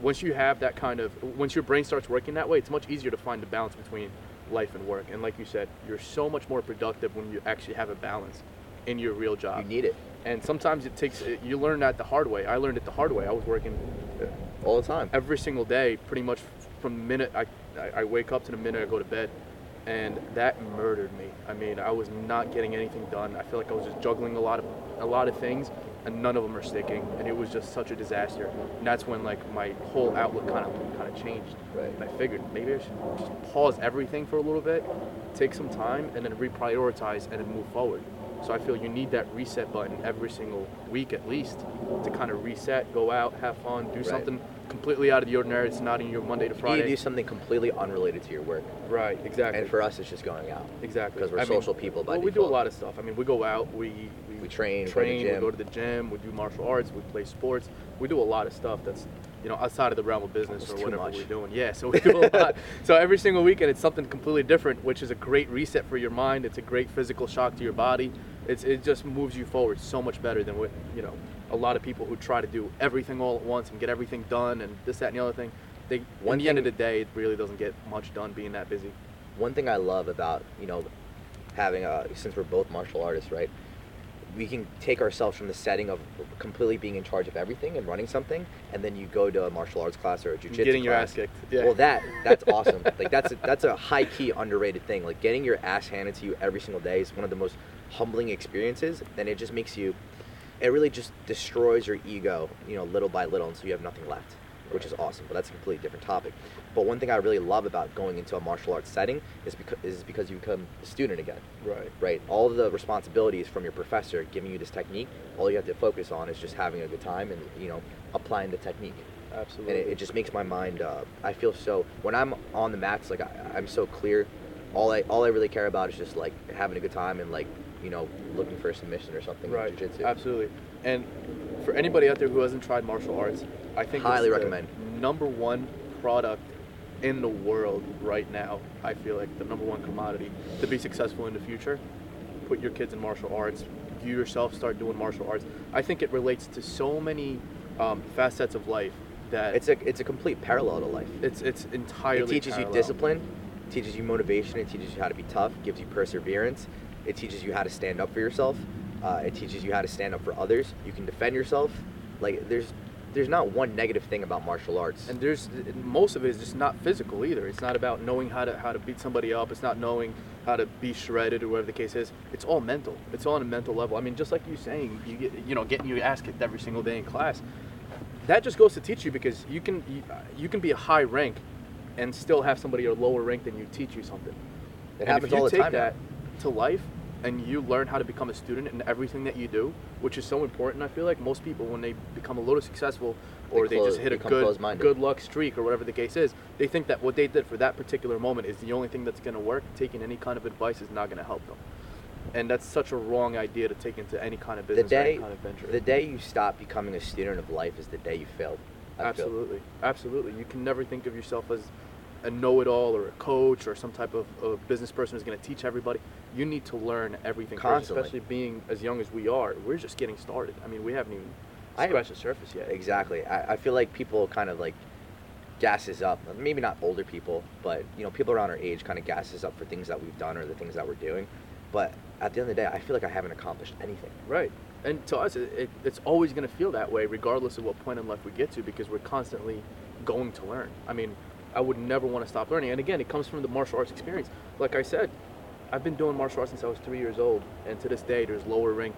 B: once you have that kind of, once your brain starts working that way, it's much easier to find the balance between life and work. And like you said, you're so much more productive when you actually have a balance in your real job.
A: You need it
B: and sometimes it takes, you learn that the hard way. I learned it the hard way. I was working
A: all the time.
B: every single day, pretty much from the minute I, I, I wake up to the minute I go to bed. And that murdered me. I mean, I was not getting anything done. I feel like I was just juggling a lot of a lot of things, and none of them are sticking. And it was just such a disaster. And that's when like my whole outlook kind of kind of changed.
A: Right.
B: And I figured maybe I should just pause everything for a little bit, take some time, and then reprioritize and then move forward. So I feel you need that reset button every single week at least to kind of reset, go out, have fun, do
A: Right.
B: something completely out of the ordinary. It's not in your Monday to
A: You
B: Friday.
A: need to do something completely unrelated to your work.
B: Right, exactly.
A: And for us, it's just going out.
B: exactly.
A: 'cause we're
B: I mean,
A: social people by
B: well, we do a lot of stuff. I mean, we go out, we we,
A: We train, go
B: train, we go to the gym, we do martial arts, we play sports. We do a lot of stuff that's you know outside of the realm of business
A: Almost
B: or whatever
A: much.
B: we're doing. Yeah, so we do a lot. So every single weekend, it's something completely different, which is a great reset for your mind. It's a great physical shock to your body. It's it just moves you forward so much better than what you know a lot of people who try to do everything all at once and get everything done and this that and the other thing. They
A: One
B: in the end of the day, it really doesn't get much done being that busy.
A: One thing I love about you know having a since we're both martial artists, right? We can take ourselves from the setting of completely being in charge of everything and running something, and then you go to a martial arts class or a jujitsu
B: Getting your ass kicked. Yeah.
A: Well, that that's awesome. like that's a, that's a high key underrated thing. Like getting your ass handed to you every single day is one of the most humbling experiences, then it just makes you. It really just destroys your ego, you know, little by little, and so you have nothing left, which is awesome. But that's a completely different topic. But one thing I really love about going into a martial arts setting is because is because you become a student again
B: right.
A: right? All the responsibilities from your professor giving you this technique, all you have to focus on is just having a good time and you know applying the technique.
B: Absolutely.
A: And it, it just makes my mind. Uh, I feel so when I'm on the mats, like I, I'm so clear. All I all I really care about is just like having a good time and like you know looking for a submission or something. in
B: right.
A: jiu-jitsu.
B: Absolutely. And for anybody out there who hasn't tried martial arts, I think
A: Highly
B: it's the
A: recommend.
B: Number one product in the world right now. I feel like the number one commodity to be successful in the future. Put your kids in martial arts. You yourself start doing martial arts. I think it relates to so many um, facets of life that
A: It's a it's a complete parallel to life.
B: it's it's entirely.
A: it teaches
B: parallel.
A: you discipline, teaches you motivation, it teaches you how to be tough, gives you perseverance, it teaches you how to stand up for yourself, uh, it teaches you how to stand up for others. You can defend yourself. Like there's there's not one negative thing about martial arts.
B: and there's most of it is just not physical either. It's not about knowing how to how to beat somebody up. It's not knowing how to be shredded or whatever the case is. It's all mental. It's all on a mental level. I mean, just like you saying, you get you know getting your ass kicked every single day in class. That just goes to teach you because you can you, you can be a high rank and still have somebody a lower rank than you teach you something.
A: it
B: And
A: happens all the time.
B: that to life and you learn how to become a student in everything that you do, which is so important, I feel like most people when they become a little successful or
A: They
B: they, just hit a good good luck streak or whatever the case is, they think that what they did for that particular moment is the only thing that's going to work. Taking any kind of advice is not going to help them. And that's such a wrong idea to take into any kind of
A: The
B: business or
A: day
B: any kind of venture.
A: the day you stop becoming a student of life is the day you failed. I feel.
B: Absolutely, absolutely. You can never think of yourself as a know-it-all or a coach or some type of, of business person who's going to teach everybody. You need to learn everything, first,
A: Constantly.
B: especially being as young as we are. We're just getting started. I mean, we haven't even
A: I-
B: scratched the surface yet.
A: Exactly. I, I feel like people kind of like gasses up. Maybe not older people, but you know, people around our age kind of gasses up for things that we've done or the things that we're doing. But at the end of the day, I feel like I haven't accomplished anything.
B: Right. And to us, it, it, it's always going to feel that way, regardless of what point in life we get to, because we're constantly going to learn. I mean, I would never want to stop learning. And again, it comes from the martial arts experience. Like I said, I've been doing martial arts since I was three years old, and to this day, there's lower rank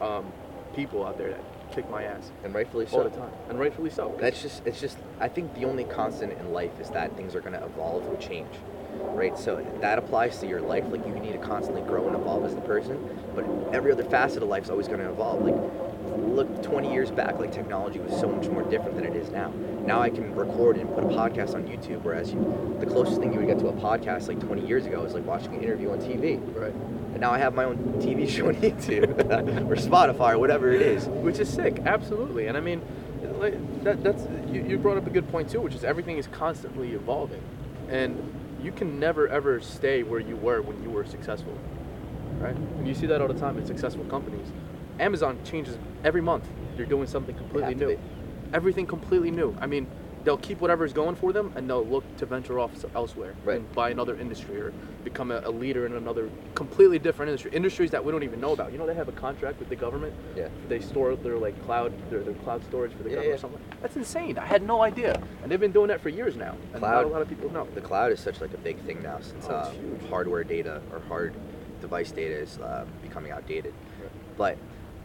B: um, people out there that kick my ass
A: and rightfully so, all
B: the time, and rightfully so.
A: That's just it's just I think the only constant in life is that things are going to evolve and change. Right? So that applies to your life like you need to constantly grow and evolve as a person, but every other facet of life is always going to evolve. Like look 20 years back like technology was so much more different than it is now. Now I can record and put a podcast on YouTube whereas you, the closest thing you would get to a podcast like 20 years ago is like watching an interview on TV.
B: right.
A: And now I have my own TV show on YouTube or Spotify or whatever it is.
B: which is sick absolutely and i mean like that, that's you, you brought up a good point too which is everything is constantly evolving and you can never ever stay where you were when you were successful right and you see that all the time in successful companies amazon changes every month they're doing something completely new
A: be.
B: everything completely new i mean they'll keep whatever's going for them and they'll look to venture off elsewhere
A: Right.
B: and buy another industry or become a, a leader in another completely different industry industries that we don't even know about you know they have a contract with the government
A: Yeah.
B: they store their like cloud their, their cloud storage for the
A: Yeah,
B: government
A: yeah.
B: or something. That's insane. I had no idea, and they've been doing that for years now. And not
A: Cloud-
B: a lot of people know.
A: The cloud is such like a big thing now since
B: Oh,
A: uh, hardware data or hard device data is uh, becoming outdated.
B: Right.
A: But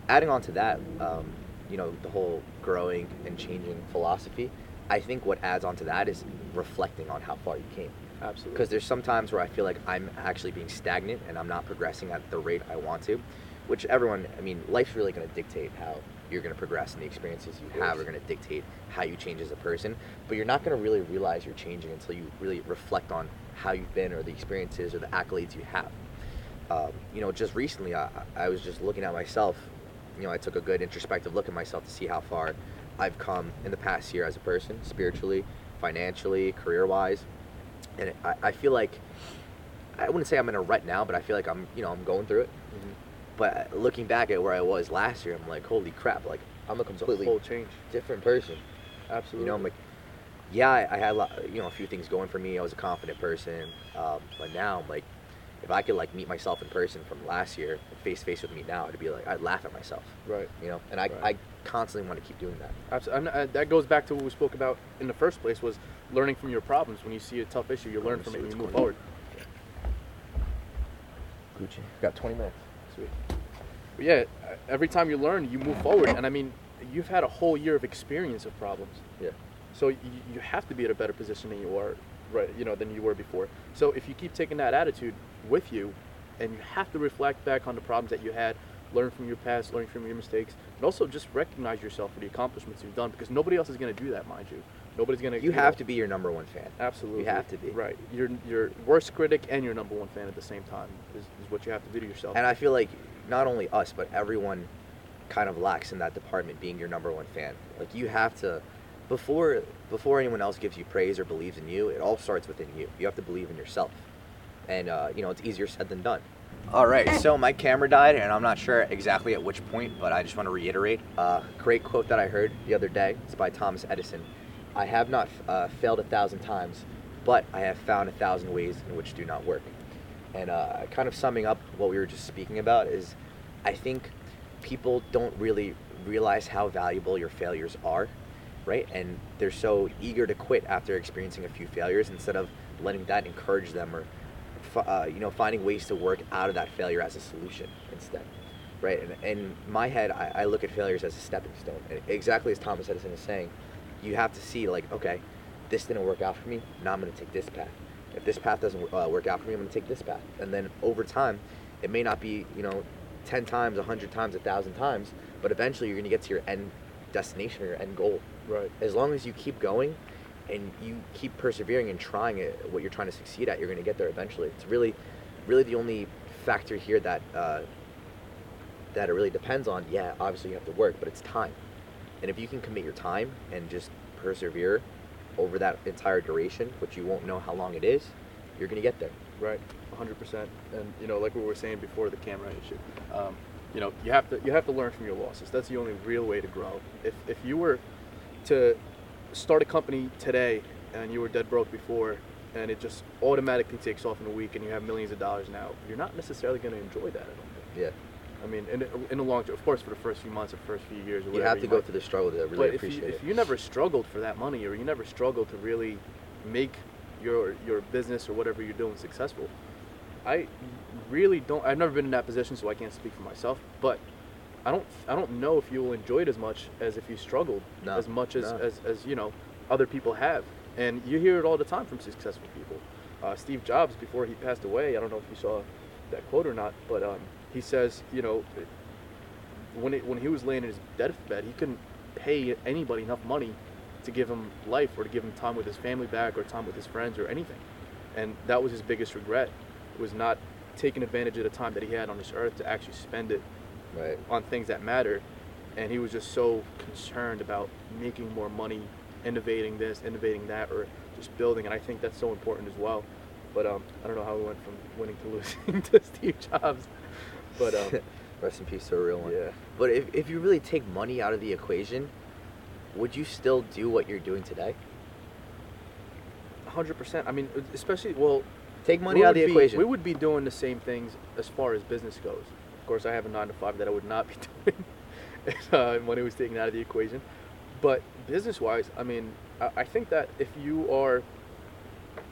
A: adding on to that, um, you know, the whole growing and changing philosophy, I think what adds on to that is reflecting on how far you came.
B: Absolutely.
A: Because there's some times where I feel like I'm actually being stagnant and I'm not progressing at the rate I want to, which everyone, I mean, life's really going to dictate how you're going to progress and the experiences you have are going to dictate how you change as a person. But you're not going to really realize you're changing until you really reflect on how you've been or the experiences or the accolades you have. Um, you know, just recently, I, I was just looking at myself. You know, I took a good introspective look at myself to see how far I've come in the past year as a person, spiritually, financially, career wise. And I, I feel like, I wouldn't say I'm in a rut now, but I feel like I'm, you know, I'm going through it.
B: Mhm.
A: But looking back at where I was last year, I'm like, holy crap, like I'm a
B: It's a
A: completely
B: whole change.
A: different person.
B: Absolutely.
A: You know, I'm like, yeah, I, I had a lot, you know, a few things going for me. I was a confident person, um, but now I'm like, if I could like meet myself in person from last year, face to face with me now, I'd be like, I'd laugh at myself,
B: right.
A: you know. And I,
B: Right.
A: I constantly want to keep doing that.
B: Absolutely. Uh, that goes back to what we spoke about in the first place was learning from your problems. When you see a tough issue, you learn from it and you move forward.
A: Gucci, got 20 minutes.
B: Sweet. But yeah, every time you learn, you move forward. And I mean, you've had a whole year of experience of problems.
A: Yeah.
B: So you, you have to be at a better position than you are, right? You know, than you were before. So if you keep taking that attitude with you, and you have to reflect back on the problems that you had, learn from your past, learn from your mistakes, and also just recognize yourself for the accomplishments you've done, because nobody else is going to do that, mind you. Nobody's going to.
A: You have to be your number one fan.
B: Absolutely.
A: You have to be.
B: Right. Your your worst critic and your number one fan at the same time is, is what you have to do to yourself.
A: And I feel like not only us, but everyone kind of lacks in that department being your number one fan. Like you have to before before anyone else gives you praise or believes in you, it all starts within you. You have to believe in yourself. And uh, you know, it's easier said than done. All right, so my camera died, and I'm not sure exactly at which point, but I just want to reiterate a great quote that I heard the other day. It's by Thomas Edison. I have not uh, failed a thousand times, but I have found a thousand ways in which do not work. And uh, kind of summing up what we were just speaking about is I think people don't really realize how valuable your failures are, right? And they're so eager to quit after experiencing a few failures instead of letting that encourage them or, fi- uh, you know, finding ways to work out of that failure as a solution instead, right? And in my head, I, I look at failures as a stepping stone. And exactly as Thomas Edison is saying, you have to see like, okay, this didn't work out for me. Now I'm going to take this path. If this path doesn't uh, work out for me, I'm going to take this path. And then over time, it may not be, you know, 10 times, 100 times, 1,000 times, but eventually you're going to get to your end destination or your end goal.
B: right.
A: As long as you keep going and you keep persevering and trying it, what you're trying to succeed at, you're going to get there eventually. It's really, really the only factor here that uh, that it really depends on. Yeah, obviously you have to work, but it's time. And if you can commit your time and just persevere over that entire duration, which you won't know how long it is, you're going to get there.
B: Right, 100%. And you know, like we were saying before the camera issue, um, you know, you have to you have to learn from your losses. That's the only real way to grow. If if you were to start a company today and you were dead broke before, and it just automatically takes off in a week, and you have millions of dollars now, you're not necessarily going to enjoy that. I don't think.
A: Yeah.
B: I mean, in, in the long term, of course, for the first few months or first few years, or
A: You have to go
B: might-
A: through the struggle to really
B: but if you,
A: appreciate
B: if you never struggled for that money or you never struggled to really make your your business or whatever you're doing successful, I really don't. I've never been in that position, so I can't speak for myself. But I don't I don't know if you will enjoy it as much as if you struggled
A: No,
B: as much as,
A: no.
B: as as you know other people have, and you hear it all the time from successful people. Uh, Steve Jobs, before he passed away, I don't know if you saw that quote or not, but um, he says, you know, when it, when he was laying in his deathbed, he couldn't pay anybody enough money to give him life or to give him time with his family back or time with his friends or anything, and that was his biggest regret, was not taking advantage of the time that he had on this earth to actually spend it
A: Right.
B: on things that matter and he was just so concerned about making more money innovating this innovating that or just building and i think that's so important as well but um, i don't know how we went from winning to losing to steve jobs but um,
A: Rest in peace to a real one.
B: yeah
A: But if, if you really take money out of the equation, would you still do what you're doing today?
B: 100% i mean especially well
A: Take money out of the
B: be-
A: equation.
B: we would be doing the same things as far as business goes course i have a nine to five that i would not be doing if uh, money was taken out of the equation but business wise i mean I, I think that if you are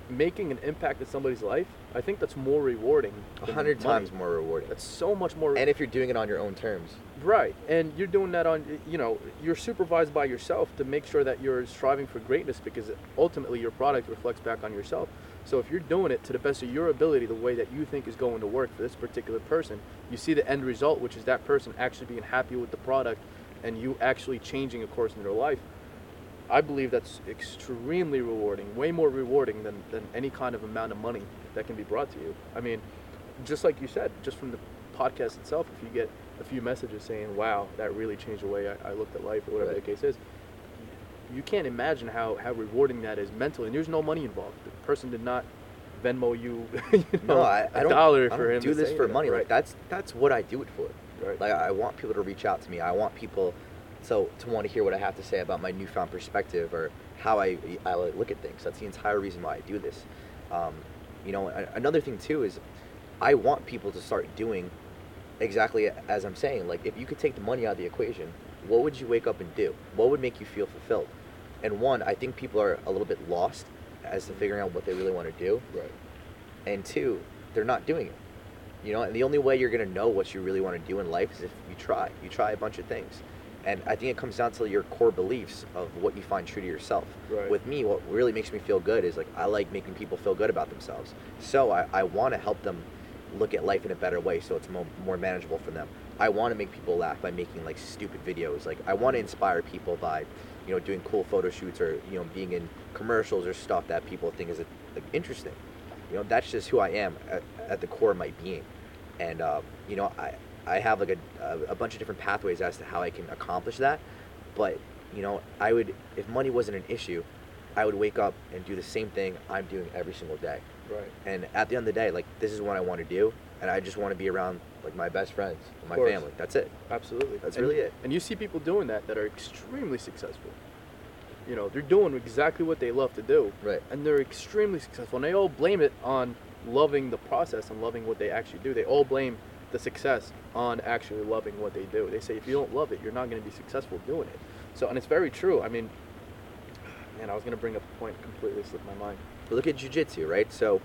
B: making an impact in somebody's life i think that's more rewarding
A: A hundred times more rewarding.
B: that's so much more
A: and if you're doing it on your own terms.
B: Right, and you're doing that on, you know, you're supervised by yourself to make sure that you're striving for greatness because ultimately your product reflects back on yourself. So if you're doing it to the best of your ability, the way that you think is going to work for this particular person, you see the end result, which is that person actually being happy with the product and you actually changing a course in their life. I believe that's extremely rewarding, way more rewarding than, than any kind of amount of money that can be brought to you. I mean, just like you said, just from the podcast itself, if you get a few messages saying, wow, that really changed the way I, I looked at life or whatever
A: Right.
B: the case is, you can't imagine how, how rewarding that is mentally. And there's no money involved. Person did not Venmo you, you know,
A: No, I, don't,
B: dollar
A: I
B: for
A: don't
B: him
A: do this for money.
B: Right.
A: Like that's that's what I do it for.
B: right.
A: Like I want people to reach out to me. I want people so to want to hear what I have to say about my newfound perspective or how I I look at things. That's the entire reason why I do this. Um, you know, another thing too is I want people to start doing exactly as I'm saying. Like if you could take the money out of the equation, what would you wake up and do? What would make you feel fulfilled? And one, I think people are a little bit lost as to figuring out what they really want to do
B: right.
A: and two, they're not doing it. You know, and the only way you're gonna know what you really want to do in life is if you try. You try a bunch of things, and I think it comes down to your core beliefs of what you find true to yourself.
B: Right.
A: With me, what really makes me feel good is like I like making people feel good about themselves. So I, I want to help them look at life in a better way, so it's more, more manageable for them. I want to make people laugh by making like stupid videos. Like I want to inspire people by, you know, doing cool photo shoots or you know being in commercials or stuff that people think is like interesting. You know, that's just who I am at, at the core of my being. And, uh, you know, I, I have like a, a, a bunch of different pathways as to how I can accomplish that. But, you know, I would, if money wasn't an issue, I would wake up and do the same thing I'm doing every single day.
B: Right.
A: And at the end of the day, like, this is what I want to do. And I just want to be around, like, my best friends, and my
B: course.
A: family. That's it.
B: Absolutely.
A: That's
B: And-
A: really it.
B: And you see people doing that that are extremely successful. You know, they're doing exactly what they love to do.
A: Right.
B: And they're extremely successful. And they all blame it on loving the process and loving what they actually do. They all blame the success on actually loving what they do. They say if you don't love it, you're not going to be successful doing it. So, and it's very true. I mean, man, I was going to bring up a point completely slipped my mind.
A: But look at jujitsu, right? So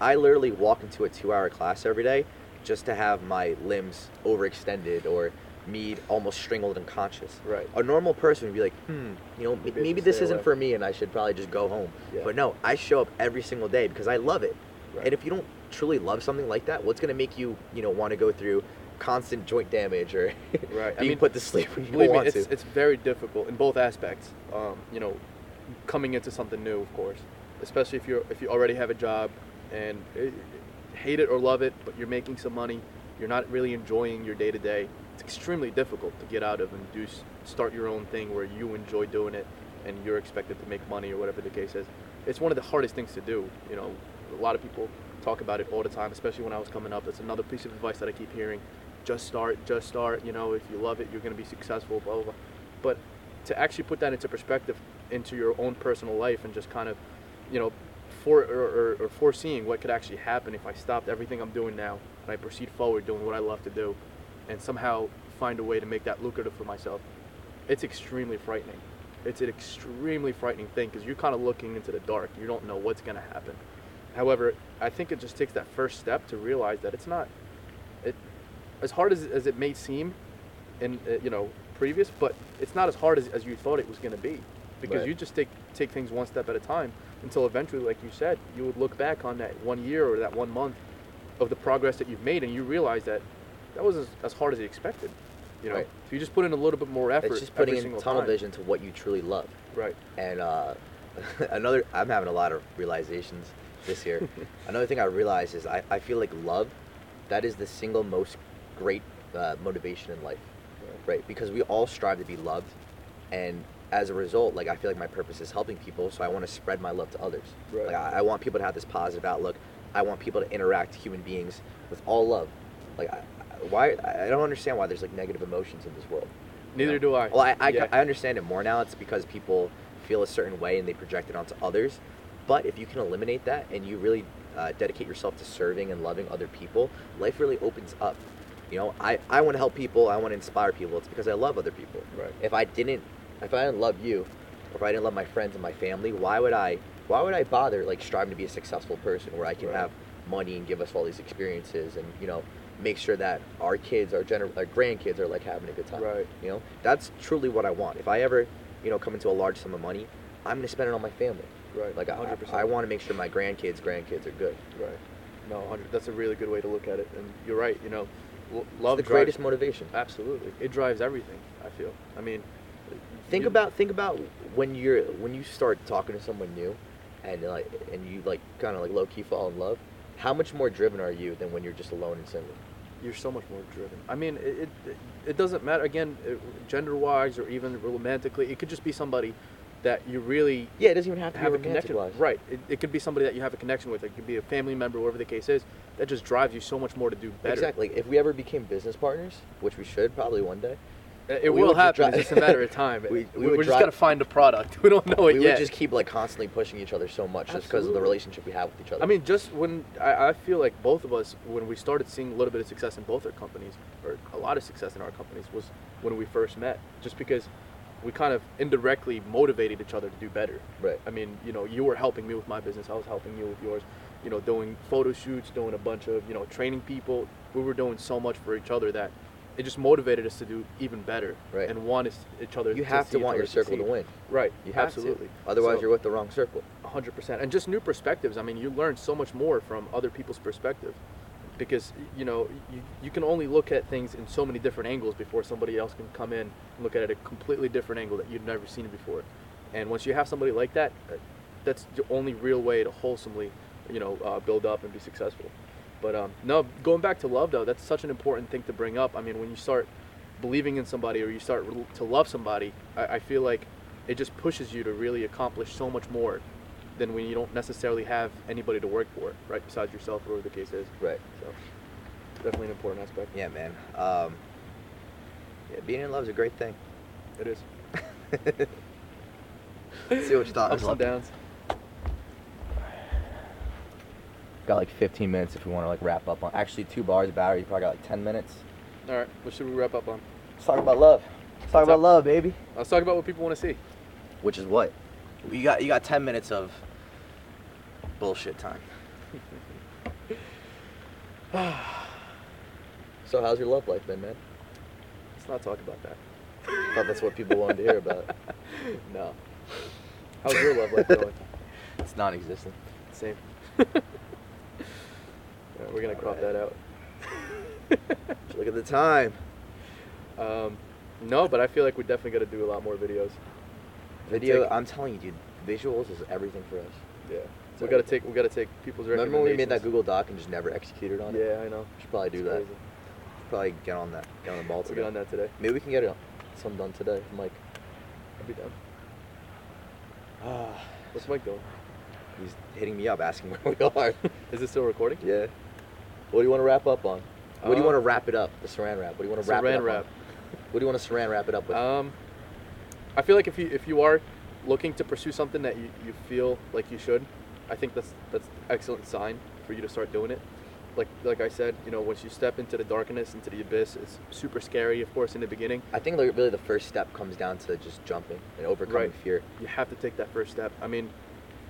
A: I literally walk into a two hour class every day just to have my limbs overextended or me almost strangled unconscious.
B: Right.
A: A normal person would be like, hmm, you know,
B: Maybe
A: maybe this isn't
B: away.
A: for me and I should probably just go home.
B: Yeah.
A: But no, I show up every single day because I love it.
B: Right.
A: And if you don't truly love something like that, what's going to make you, you know, want to go through constant joint damage or
B: Right. I
A: being
B: mean,
A: put to sleep when you
B: Believe
A: don't
B: me, it's,
A: to?
B: it's very difficult in both aspects. Um, you know, coming into something new, of course, especially if you're if you already have a job and eh, hate it or love it, but you're making some money, you're not really enjoying your day to day. It's extremely difficult to get out of and do start your own thing where you enjoy doing it and you're expected to make money or whatever the case is. It's one of the hardest things to do. You know, a lot of people talk about it all the time, especially when I was coming up. That's another piece of advice that I keep hearing. Just start, just start. You know, if you love it, you're going to be successful, blah, blah, blah. But to actually put that into perspective into your own personal life and just kind of, you know, for or, or, or foreseeing what could actually happen if I stopped everything I'm doing now and I proceed forward doing what I love to do and somehow find a way to make that lucrative for myself, it's extremely frightening. It's an extremely frightening thing because you're kind of looking into the dark. You don't know what's going to happen. However, I think it just takes that first step to realize that it's not, it, as hard as, as it may seem, in uh, you know previous, but it's not as hard as, as you thought it was going to be because
A: Right.
B: you just take take things one step at a time until eventually, like you said, you would look back on that one year or that one month of the progress that you've made, and you realize that that was as, as hard as you expected. You know,
A: Right.
B: if you just put in a little bit more effort,
A: It's just putting in tunnel
B: time.
A: vision to what you truly love.
B: Right.
A: And uh, another, I'm having a lot of realizations this year. another thing I realized is I, I feel like love, that is the single most great uh, motivation in life, right? Because we all strive to be loved, and as a result, like I feel like my purpose is helping people, so I want to spread my love to others.
B: Right.
A: Like I, I want people to have this positive outlook. I want people to interact human beings with all love. Like I, why I don't understand why there's like negative emotions in this world.
B: Neither
A: know?
B: do I.
A: Well, I, I,
B: Yeah.
A: I understand it more now. It's because people feel a certain way and they project it onto others. But if you can eliminate that and you really uh, dedicate yourself to serving and loving other people, life really opens up. You know, I, I want to help people. I want to inspire people. It's because I love other people.
B: Right.
A: If I didn't, if I didn't love you, or if I didn't love my friends and my family, why would I? Why would I bother like striving to be a successful person where I can
B: Right.
A: have money and give us all these experiences and you know make sure that our kids, our gener- our grandkids are like having a good time.
B: Right.
A: You know, that's truly what I want. If I ever, you know, come into a large sum of money, I'm gonna spend it on my family.
B: Right.
A: Like I,
B: 100%.
A: I want to make sure my grandkids, grandkids are good.
B: Right. No, 100. That's a really good way to look at it, and you're right. You know, love
A: It's the
B: drives-
A: greatest motivation.
B: Absolutely, it drives everything. I feel. I mean,
A: Think about think about when you're when you start talking to someone new, and like and you like kind of like low key fall in love. How much more driven are you than when you're just alone and single?
B: you're so much more driven. I mean, it it, it doesn't matter again, gender wise or even romantically. It could just be somebody that you really
A: Yeah, it doesn't even have to
B: have
A: be
B: a connection.
A: romantic-wise.
B: Right. It, it could be somebody that you have a connection with. It could be a family member, whatever the case is. That just drives you so much more to do better.
A: Exactly. If we ever became business partners, which we should probably one day,
B: Uh, It
A: We
B: will happen. it's just a matter of time.
A: We-
B: we,
A: we
B: we
A: would
B: just got to find a product. We don't know it
A: we
B: yet.
A: would just keep like constantly pushing each other so much just because of the relationship we have with each other.
B: I mean, just when I, I feel like both of us, when we started seeing a little bit of success in both our companies, or a lot of success in our companies, was when we first met. Just because we kind of indirectly motivated each other to do better.
A: Right.
B: I mean, you know, you were helping me with my business. I was helping you with yours. You know, doing photo shoots, doing a bunch of you know training people. We were doing so much for each other that it just motivated us to do even better.
A: Right.
B: And want each other.
A: you have to want your circle to win.
B: Right.
A: You have
B: Absolutely.
A: to. Otherwise,
B: So-
A: you're with the wrong circle.
B: hundred percent, and just new perspectives. I mean, you learn so much more from other people's perspective, because you know you, you can only look at things in so many different angles before somebody else can come in and look at it at a completely different angle that you've never seen it before. And once you have somebody like that, uh, that's the only real way to wholesomely, you know, uh, build up and be successful. But um, no, going back to love though, that's such an important thing to bring up. I mean, when you start believing in somebody or you start to love somebody, I, I feel like it just pushes you to really accomplish so much more than when you don't necessarily have anybody to work for, right? Besides yourself, or whatever the case is.
A: Right.
B: So definitely an important aspect.
A: Yeah, man. Um, yeah, being in love is a great thing.
B: It is.
A: Let's see what you thought.
B: Ups and downs.
A: Got like 15 minutes if we want to like wrap up on. Actually, two bars of battery. You probably got like 10 minutes.
B: All right, what should we wrap up on?
A: Let's talk about love. Let's talk
B: What's
A: about
B: up?
A: love, baby.
B: Let's talk about what people want to see.
A: Which is what?
C: You got you got ten minutes of bullshit time.
A: So, how's your love life been, man?
B: Let's not talk about that.
A: I thought that's what people wanted to hear about.
B: No. How's your love life going?
C: It's non-existent.
B: Same. Yeah, we're gonna crop that out.
A: Look at the time.
B: Um, no, but I feel like we definitely got to do a lot more videos.
A: Video.
B: Take-
A: I'm telling you, dude. Visuals is everything for us.
B: Yeah.
A: So-
B: we got to take we got to take people's
A: Remember when we made that. Google Doc and just never executed on it?
B: Yeah, I know.
A: Should probably do
B: It's
A: that.
B: crazy.
A: Should probably get on that. Get on the ball
B: We'll
A: today.
B: get on that today.
A: Maybe we can get it some done today, Mike.
B: I'll be down.
A: Ah,
B: What's Mike doing?
A: he's hitting me up asking where we are.
B: Is this still recording?
A: yeah. What do you want to wrap up on? What do you
B: Uh,
A: want to wrap it up? The saran wrap. What do you want to wrap it up?
B: Saran wrap.
A: on? What do you want to saran wrap it up with?
B: Um, I feel like if you if you are looking to pursue something that you, you feel like you should, I think that's that's excellent sign for you to start doing it. Like like I said, you know, once you step into the darkness, into the abyss, it's super scary, of course, in the beginning.
A: I think like, really the first step comes down to just jumping and overcoming
B: Right.
A: fear.
B: You have to take that first step. I mean,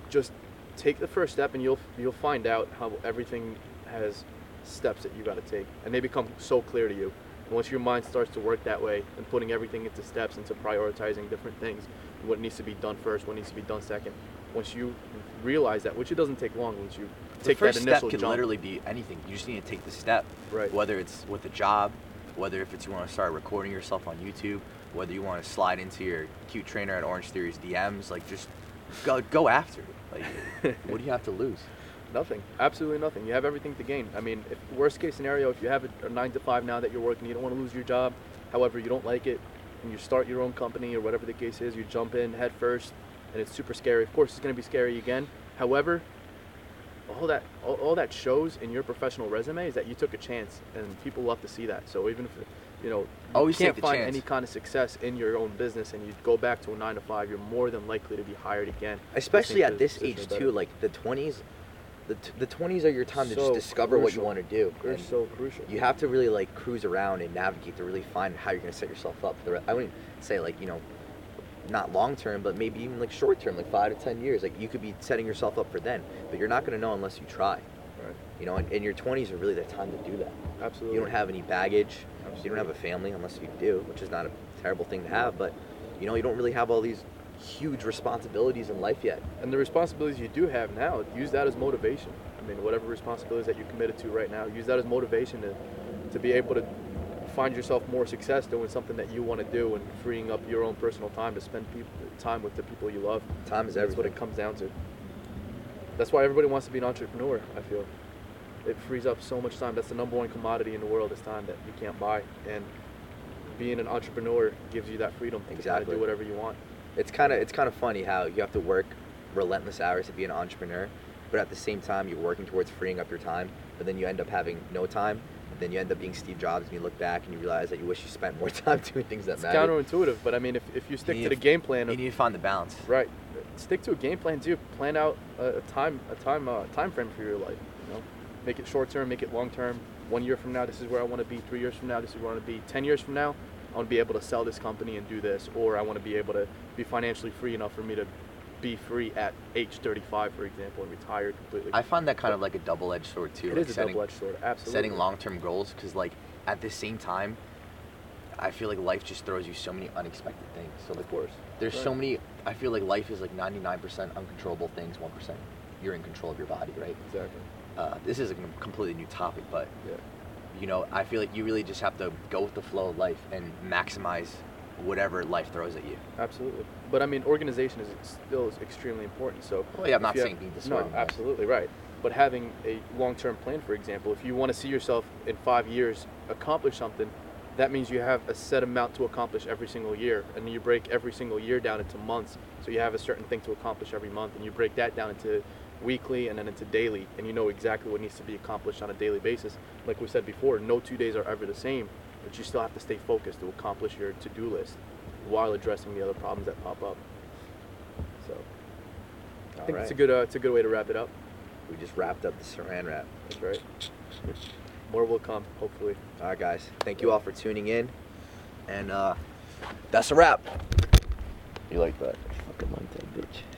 B: just take the first step, and you'll you'll find out how everything has steps that you got to take, and they become so clear to you. And once your mind starts to work that way and putting everything into steps, into prioritizing different things, what needs to be done first, what needs to be done second, once you realize that, which it doesn't take long, once you
A: The
B: take
A: first
B: that initial
A: step can
B: jump.
A: literally be anything. You just need to take the step.
B: Right.
A: Whether it's with a job, whether if it's you want to start recording yourself on YouTube, whether you want to slide into your cute trainer at Orangetheory's DMs, like just go go after it. Like, what do you have to lose?
B: Nothing. Absolutely nothing. You have everything to gain. I mean, if worst case scenario, if you have a, a nine to five now that you're working, you don't want to lose your job. However, you don't like it, and you start your own company or whatever the case is, you jump in head first, and it's super scary. Of course, it's going to be scary again. However, all that all, all that shows in your professional resume is that you took a chance, and people love to see that. So even if you know you
A: Always
B: can't find
A: chance.
B: any kind of success in your own business, and you go back to a nine to five, you're more than likely to be hired again.
D: Especially at this age
B: better.
D: too, like the 20s. The, t- the 20s are your time to just
B: So
D: discover what you want to do.
B: They're so crucial.
D: you have to really like cruise around and navigate to really find how you're going to set yourself up for the rest. I wouldn't say like, you know, not long term, but maybe even like short term, like five to 10 years. Like you could be setting yourself up for then, but you're not going to know unless you try.
B: Right.
D: You know, and, and your 20s are really the time to do that.
B: Absolutely.
D: You don't have any baggage.
B: Absolutely.
D: You don't have a family unless you do, which is not a terrible thing to have, but you know, you don't really have all these huge responsibilities in life yet.
B: And the responsibilities you do have now, use that as motivation. I mean, whatever responsibilities that you're committed to right now, use that as motivation to, to be able to find yourself more success doing something that you want to do and freeing up your own personal time to spend time with the people you love.
D: Time is everything.
B: That's what it comes down to. That's why everybody wants to be an entrepreneur, I feel. It frees up so much time. That's the number one commodity in the world is time that you can't buy. And being an entrepreneur gives you that freedom to kind of do whatever you want.
D: It's kind of it's kind of funny how you have to work relentless hours to be an entrepreneur, but at the same time you're working towards freeing up your time, but then you end up having no time. And then you end up being Steve Jobs, and you look back and you realize that you wish you spent more time doing things that matter.
B: It's
D: matter.
B: counterintuitive, but I mean, if, if you stick
A: You
B: to the
A: to-
B: game plan
A: You
B: of
A: need to find the balance.
B: Right. Stick to a game plan too. Plan out a, a time a time uh, time frame for your life. You know, make it short term, make it long term. One year from now, this is where I want to be. Three years from now, this is where I want to be. Ten years from now, I want to be able to sell this company and do this, or I want to be able to be financially free enough for me to be free at age 35, for example, and retire completely.
A: I find that kind of like a double-edged sword too.
B: it
A: like
B: is a
A: setting,
B: double-edged sword. Absolutely.
A: setting long-term goals because like at the same time, I feel like life just throws you so many unexpected things. So like
B: Of course.
A: there's
B: Right.
A: so many. I feel like life is like 99% uncontrollable things, 1% you're in control of your body, right?
B: Exactly.
A: Uh, this is a completely new topic, but
B: Yeah.
A: You know, I feel like you really just have to go with the flow of life and maximize whatever life throws at you.
B: Absolutely. But I mean, organization is still extremely important. So.
A: Well, yeah, I'm not saying
B: have-
A: being
B: No, absolutely right. But having a long-term plan, for example, if you want to see yourself in five years accomplish something, that means you have a set amount to accomplish every single year, and you break every single year down into months. So you have a certain thing to accomplish every month, and you break that down into weekly and then into daily, and you know exactly what needs to be accomplished on a daily basis. Like we said before, no two days are ever the same, but you still have to stay focused to accomplish your to-do list while addressing the other problems that pop up. So I think it's a good uh, it's a good way to wrap it up.
D: We just wrapped up the Saran wrap.
B: That's right. More will come, hopefully.
D: All right, guys. Thank you all for tuning in, and uh, that's a wrap. You like that? Fucking like that bitch.